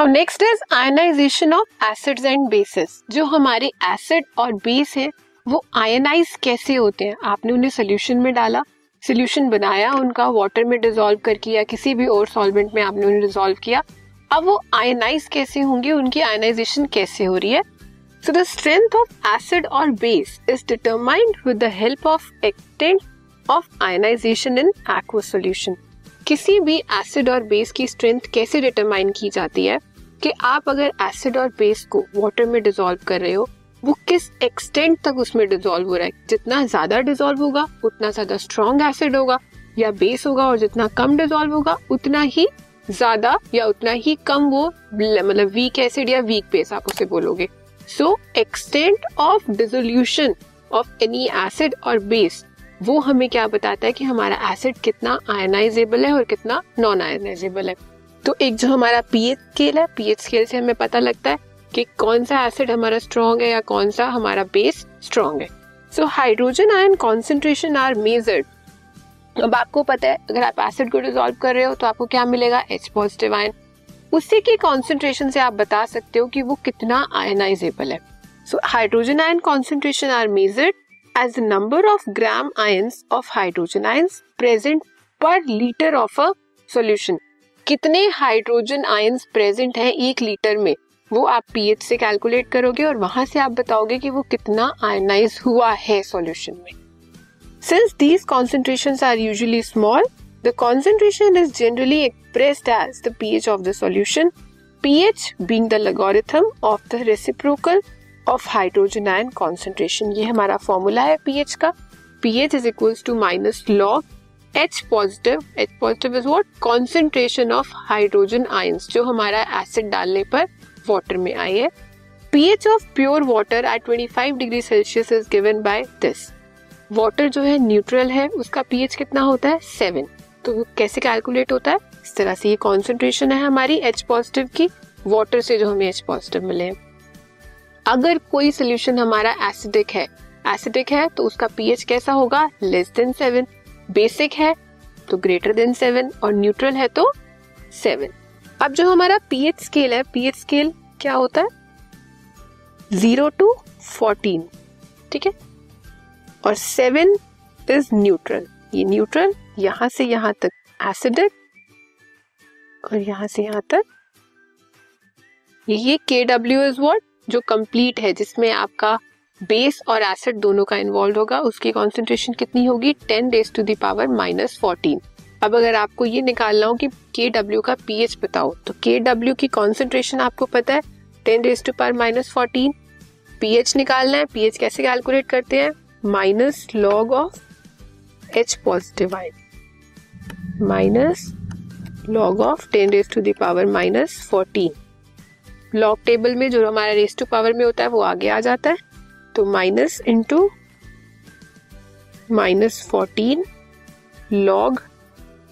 Now next is ionisation of acids and bases जो हमारे acid और बेस है, वो आयनाइज कैसे होते हैं? आपने उन्हें सोल्यूशन में डाला सोल्यूशन बनाया, उनका वाटर में डिजोल्व करके या किसी भी और सॉल्वेंट में आपने उन्हें डिजोल्व किया। अब वो आयनाइज कैसे होंगे? उनकी आयनाइजेशन कैसे हो रही है? So the strength of acid और base is determined with the help of extent of ionisation in aqua solution किसी भी एसिड और बेस की स्ट्रेंथ कैसे डिटरमाइन की जाती है? कि आप अगर एसिड और बेस को वाटर में डिजोल्व कर रहे हो, वो किस एक्सटेंट तक उसमें डिजोल्व हो रहा है? जितना ज़्यादा डिजोल्व होगा, उतना ज़्यादा स्ट्रॉन्ग एसिड होगा, या बेस होगा और जितना कम डिजोल्व होगा, उतना ही ज़्यादा या उतना ही कम वो मतलब वीक एसिड या वीक बेस आप उसे बोलोगे। So extent of dissolution of any acid और बेस वो हमें क्या बताता है कि हमारा एसिड कितना आयनाइजेबल है और कितना नॉन आयनाइजेबल है? तो एक जो हमारा पीएच स्केल है पीएच स्केल से हमें पता लगता है कि कौन सा एसिड हमारा स्ट्रॉन्ग है या कौन सा हमारा बेस स्ट्रॉन्ग है। So hydrogen ion concentration are measured अब आपको पता है, अगर आप एसिड को डिजोल्व कर रहे हो तो आपको क्या मिलेगा? एच पॉजिटिव आयन उसी की कॉन्सेंट्रेशन से आप बता सकते हो कि वो कितना आयनाइजेबल है। So hydrogen ion concentration are measured as number of gram ions of hydrogen ions present per litre of a solution कितने हाइड्रोजन आयंस प्रेजेंट हैं एक लीटर में? वो आप पीएच से कैलकुलेट करोगे और वहाँ से आप बताओगे कि वो कितना आयनाइज हुआ है सॉल्यूशन में। Since these concentration are usually small the concentration is generally expressed as the pH of the solution pH being the logarithm of the reciprocal of hydrogen ion concentration ये हमारा फॉर्मूला है pH का। PH is equals to minus log H positive H positive is what concentration of hydrogen ions जो हमारा acid डालने पर water में आई है। PH of pure water at 25 degree Celsius is given by this water जो है न्यूट्रल है, उसका पीएच कितना होता है? सेवन तो वो कैसे कैलकुलेट होता है? इस तरह से ये कॉन्सेंट्रेशन है हमारी एच पॉजिटिव की वाटर से जो हमें एच पॉजिटिव मिले अगर कोई सोल्यूशन हमारा एसिडिक है एसिडिक है तो उसका पीएच कैसा होगा? लेस देन सेवन बेसिक है तो ग्रेटर देन सेवन और न्यूट्रल है तो सेवन अब जो हमारा पीएच स्केल है पीएच स्केल क्या होता है? ज़ीरो टू फोर्टीन ठीक है? और सेवन इज़ न्यूट्रल ये न्यूट्रल यहाँ से यहाँ तक एसिडिक और यहाँ से यहाँ तक ये के डब्ल्यू इज़ वॉट जो कंप्लीट है, जिसमें आपका बेस और एसिड दोनों का इन्वॉल्व होगा, उसकी कॉन्सेंट्रेशन कितनी होगी? Ten days to the power minus fourteen अब अगर आपको ये निकालना हो कि के डब्ल्यू का पीएच बताओ तो के डब्ल्यू की कॉन्सेंट्रेशन आपको पता है ten days to power minus fourteen pH निकालना है पीएच कैसे कैलकुलेट करते हैं? Minus log of H positive ion minus log of ten days to the power minus fourteen log table में जो हमारा रेस टू पावर में होता है, वो आगे आ जाता है। तो minus into minus fourteen log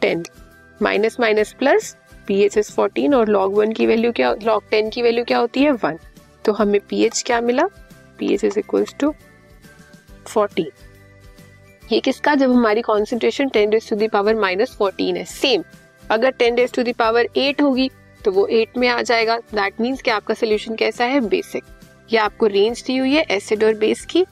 ten minus minus plus P H is fourteen और लॉग वन की वैल्यू क्या लॉग टेन की वैल्यू क्या होती है? वन तो हमें पी एच क्या मिला? P H is equals to fourteen ये किसका? जब हमारी concentration ten days to the power minus fourteen है. सेम अगर टेन डेज़ टू दावर एट होगी तो वो एट में आ जाएगा. दैट मीन्स कि आपका सोल्यूशन कैसा है? बेसिक ये आपको रेंज दी हुई है एसिड और बेस की,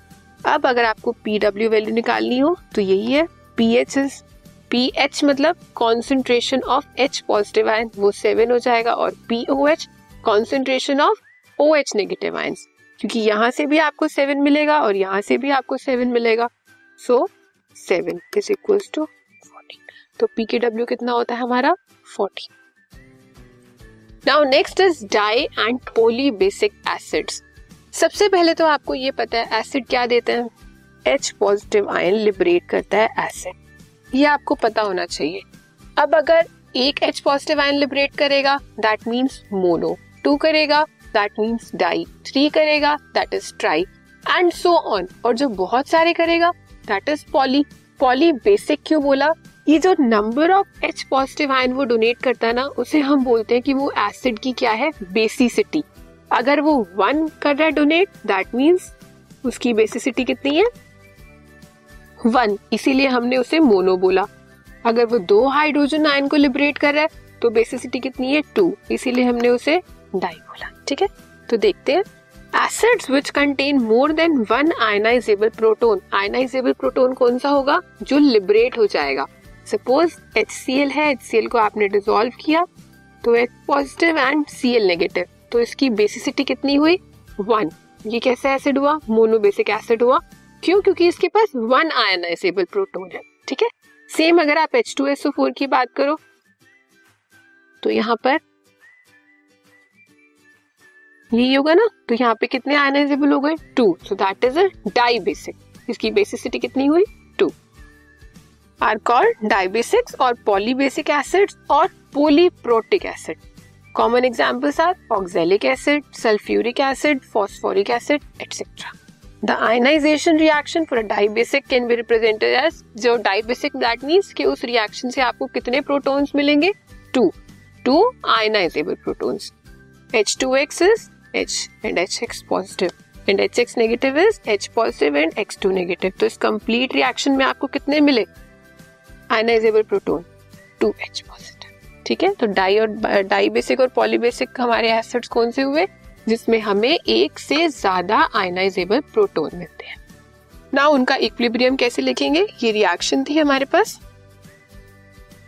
अब अगर आपको पी डब्ल्यू वैल्यू निकालनी हो तो यही है। P H is P H मतलब concentration of H positive ion वो सेवन हो जाएगा और P O H concentration of O H negative ion क्योंकि यहाँ से भी आपको सेवन मिलेगा और यहाँ से भी आपको सेवन मिलेगा। So seven is equal to fourteen तो पी के डब्ल्यू कितना होता है हमारा? Fourteen now next is di and poly basic acids सबसे पहले तो आपको ये पता है एसिड क्या देते हैं? एच पॉजिटिव आयन लिबरेट करता है एसिड ये आपको पता होना चाहिए। अब अगर एक एच पॉजिटिव आयन लिबरेट करेगा दैट मीन्स मोनो टू करेगा दैट मीन्स डाई थ्री करेगा that is tri and so on और जो बहुत सारे करेगा that is poly poly basic क्यों बोला? ये जो number of H positive ion वो डोनेट करता है ना, उसे हम बोलते हैं कि वो एसिड की क्या है? बेसिसिटी अगर वो वन कर रहा है डोनेट दैट मीन्स उसकी बेसिसिटी कितनी है? वन। इसीलिए हमने उसे मोनो बोला। अगर वो दो हाइड्रोजन आयन को लिबरेट कर रहा है तो बेसिसिटी कितनी है? टू इसीलिए हमने उसे डाई बोला। ठीक है? तो देखते हैं। Acids which contain more than one ionisable proton ionisable proton कौन सा होगा? जो लिबरेट हो जाएगा। सपोज़ एच है। एच को आपने डिजोल्व किया तो H positive and C L negative तो इसकी बेसिसिटी कितनी हुई? वन ये कैसे एसिड हुआ? मोनोबेसिक एसिड हुआ? क्यों? क्योंकि इसके पास वन आयनाइजेबल प्रोटोन है, ठीक है? सेम अगर आप एच टू एस फोर की बात करो तो यहाँ पर यही होगा ना? तो यहाँ पे कितने आयनाइजेबल हो गए? Two so that is a di basic इसकी बेसिसिटी कितनी हुई? टू आर कॉल्ड डाइबेसिक्स और पॉलीबेसिक एसिड्स और polyprotic acid common examples are oxalic acid sulphuric acid phosphoric acid etcetera the ionisation reaction for dibasic can be represented as जो dibasic that means कि उस reaction से आपको कितने प्रोटॉन्स मिलेंगे? Two two ionisable protons H2X is H and HX positive. And HX negative is H positive and X2 negative. तो इस complete reaction में आपको कितने मिले? Ionisable proton two H positive ठीक है? तो डाई और डाई बेसिक और पॉलीबेसिक हमारे एसिड्स कौन से हुए? जिसमें हमें एक से ज़्यादा आयनाइजेबल प्रोटोन मिलते हैं। ना उनका इक्विलिब्रियम कैसे लिखेंगे? ये रिएक्शन थी हमारे पास।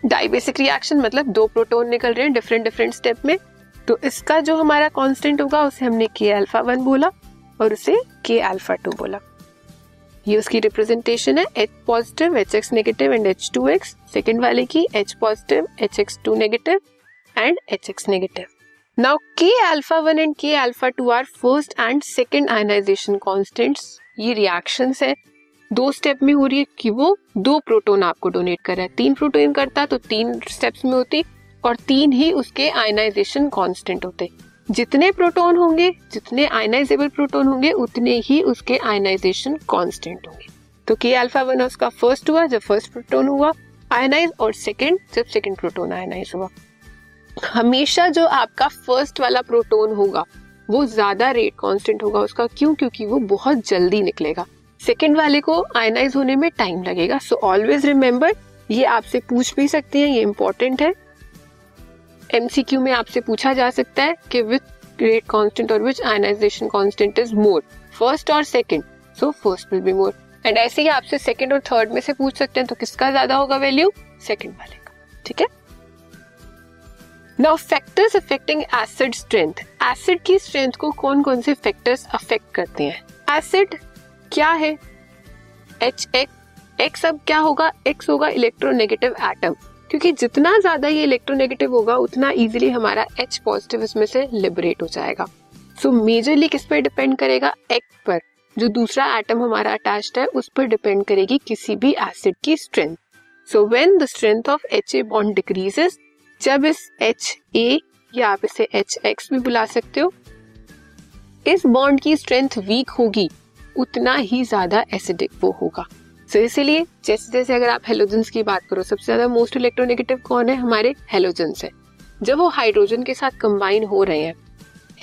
डाइबेसिक रिएक्शन मतलब दो प्रोटोन निकल रहे हैं डिफरेंट डिफरेंट स्टेप में। तो इसका जो हमारा कांस्टेंट होगा, उसे हमने के अल्फ़ा वन बोला और उसे के अल्फ़ा टू बोला। ये उसकी रिप्रेजेंटेशन है H positive H X negative and H two X second वाले की H positive H X two negative and H X negative now K alpha one and K alpha two are first and second ionisation constants ये reaction है. दो step में हो रही है कि वो दो प्रोटोन आपको डोनेट कर रहा है. तीन प्रोटोन करता तो तीन स्टेप्स में होती और तीन ही उसके आयनाइजेशन कांस्टेंट होते. जितने प्रोटॉन होंगे, जितने आयनाइजेबल प्रोटॉन होंगे, उतने ही उसके आयनाइजेशन कांस्टेंट होंगे। तो के अल्फ़ा वन उसका फ़र्स्ट हुआ, जब फ़र्स्ट प्रोटोन हुआ आयनाइज और सेकंड जब सेकंड प्रोटोन आयनाइज हुआ। हमेशा जो आपका फ़र्स्ट वाला प्रोटोन होगा, वो ज़्यादा रेट कांस्टेंट होगा उसका। क्यों? क्योंकि वो बहुत जल्दी निकलेगा। सेकेंड वाले को आयनाइज होने में टाइम लगेगा। सो ऑलवेज रिमेम्बर ये आपसे पूछ भी सकते हैं, ये इंपॉर्टेंट है। एमसीक्यू में आपसे पूछा जा सकता है कि विच ग्रेट कांस्टेंट और which ionisation constant is more first और second so first will be more and ऐसे ही आपसे सेकंड और थर्ड में से पूछ सकते हैं तो किसका ज़्यादा होगा वैल्यू सेकंड वाले का। ठीक है? Now factors affecting acid strength acid की स्ट्रेंथ को कौन कौन से फैक्टर्स अफेक्ट करते हैं? एसिड क्या है? एच एक्स एक्स अब क्या होगा? एक्स होगा इलेक्ट्रोनेगेटिव एटम क्योंकि जितना ज़्यादा ये इलेक्ट्रोनेगेटिव होगा, उतना इजीली हमारा एच पॉजिटिव इसमें से लिबरेट हो जाएगा। सो मेजरली किस पर डिपेंड करेगा? एक पर। जो दूसरा एटम हमारा अटैच्ड है, उस पर डिपेंड करेगी किसी भी एसिड की strength so when the strength of H A bond decreases जब इस एच ए या आप इसे एच एक्स भी बुला सकते हो, इस बॉन्ड की स्ट्रेंथ वीक होगी, उतना ही ज़्यादा एसिडिक वो होगा। सो इसीलिए जैसे जैसे अगर आप हेलोजन्स की बात करो, सबसे ज़्यादा मोस्ट इलेक्ट्रोनेगेटिव कौन है? हमारे हेलोजन्स है। जब वो हाइड्रोजन के साथ कंबाइन हो रहे हैं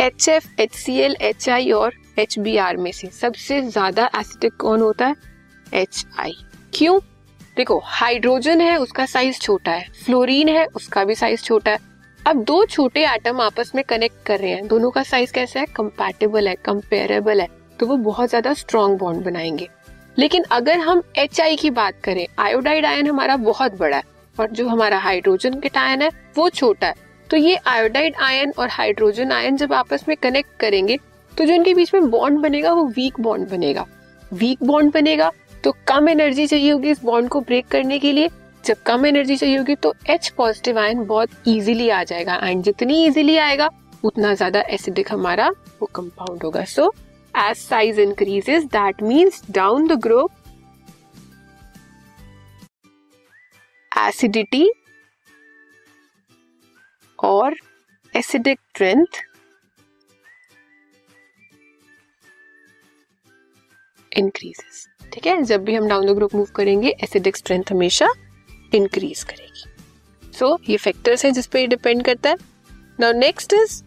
H F H C L H I और एच बी आर में से सबसे ज़्यादा एसिडिक कौन होता है? एच आई क्यों? देखो हाइड्रोजन है, उसका साइज़ छोटा है। फ्लोरीन है, उसका भी साइज़ छोटा है। अब दो छोटे एटम आपस में कनेक्ट कर रहे हैं, दोनों का साइज़ कैसा है? कंपैटिबल है कंपेरेबल है। तो वो बहुत ज़्यादा स्ट्रॉन्ग बॉन्ड बनाएँगे। लेकिन अगर हम एच आई की बात करें आयोडाइड आयन हमारा बहुत बड़ा है और जो हमारा हाइड्रोजन केटायन है वो छोटा है। तो ये आयोडाइड आयन और हाइड्रोजन आयन जब आपस में कनेक्ट करेंगे तो जो इनके बीच में बॉन्ड बनेगा वो वीक बॉन्ड बनेगा। वीक बॉन्ड बनेगा तो कम एनर्जी चाहिए होगी इस बॉन्ड को ब्रेक करने के लिए। जब कम एनर्जी चाहिए होगी तो एच पॉजिटिव आयन बहुत इजीली आ जाएगा। एंड जितनी इजीली आएगा उतना ज़्यादा एसिडिक हमारा वो कंपाउंड होगा। So so, as size increases that means down the group acidity और एसिडिक स्ट्रेंथ इंक्रीजेस ठीक है जब भी हम डाउन द ग्रुप मूव करेंगे एसिडिक स्ट्रेंथ हमेशा इंक्रीज करेगी। सो so, ये फैक्टर्स हैं जिस पे डिपेंड करता है। नाउ नेक्स्ट इज़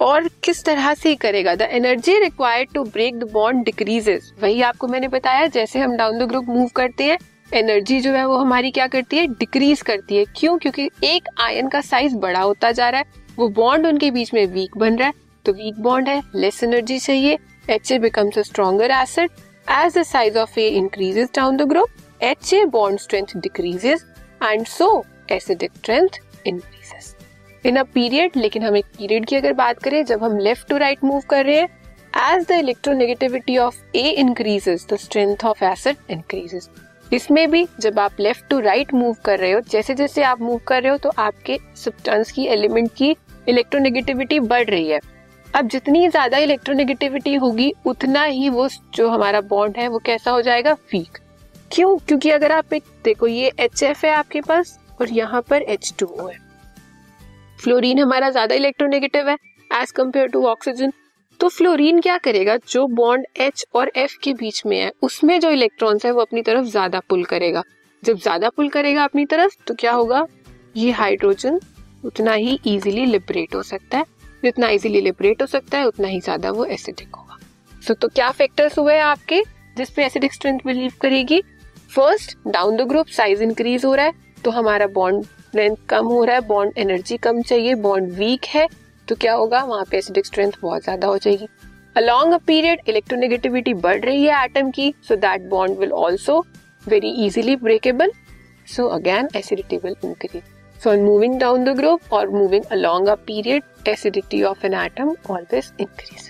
और किस तरह से करेगा? The energy required to break the bond decreases वही आपको मैंने बताया, जैसे हम डाउन द ग्रुप मूव करते हैं एनर्जी जो है वो हमारी क्या करती है? डिक्रीज करती है. क्यों? क्योंकि एक आयन का साइज़ बड़ा होता जा रहा है, वो बॉन्ड उनके बीच में वीक बन रहा है तो वीक बॉन्ड है लेस एनर्जी चाहिए H A becomes a stronger acid as the size of A increases down the group H A bond strength decreases and so acidic strength increases in a period, लेकिन हम एक period की अगर बात करें, जब हम लेफ़्ट टू राइट मूव कर रहे हैं as the electronegativity of A increases the strength of acid increases इसमें भी जब आप लेफ़्ट टू राइट मूव कर रहे हो, जैसे जैसे आप मूव कर रहे हो तो आपके सब्सटेंस की एलिमेंट की इलेक्ट्रोनेगेटिविटी बढ़ रही है। अब जितनी ज़्यादा इलेक्ट्रोनेगेटिविटी होगी, उतना ही वो जो हमारा बॉन्ड है, वो कैसा हो जाएगा? वीक क्यों? क्योंकि अगर आप एक, देखो, ये एच एफ़ है आपके पास, और यहाँ पर एच टू ओ है। फ्लोरीन हमारा ज़्यादा इलेक्ट्रोनेगेटिव है एज कंपेयर टू ऑक्सीजन तो फ्लोरीन क्या करेगा? जो बॉन्ड एच और एफ़ के बीच में है उसमें जो इलेक्ट्रॉन्स है वो अपनी तरफ़ ज़्यादा पुल करेगा। जब ज़्यादा पुल करेगा अपनी तरफ़ तो क्या होगा? ये हाइड्रोजन उतना ही इजीली लिबरेट हो सकता है। जितना इजीली लिबरेट हो सकता है उतना ही ज़्यादा वो एसिडिक होगा। सो so, तो क्या फैक्टर्स हुए आपके जिसपे एसिडिक स्ट्रेंथ बिलीव करेगी? First down the group size increase हो रहा है तो हमारा बॉन्ड लेंथ कम हो रहा है बॉन्ड एनर्जी कम चाहिए बॉन्ड वीक है तो क्या होगा? वहाँ पे एसिडिक स्ट्रेंथ बहुत ज़्यादा हो जाएगी। अलॉन्ग अ पीरियड इलेक्ट्रोनेगेटिविटी बढ़ रही है एटम की so that bond will also very easily breakable so again acidity will increase so on moving down the group और moving along a period acidity of an atom always increases.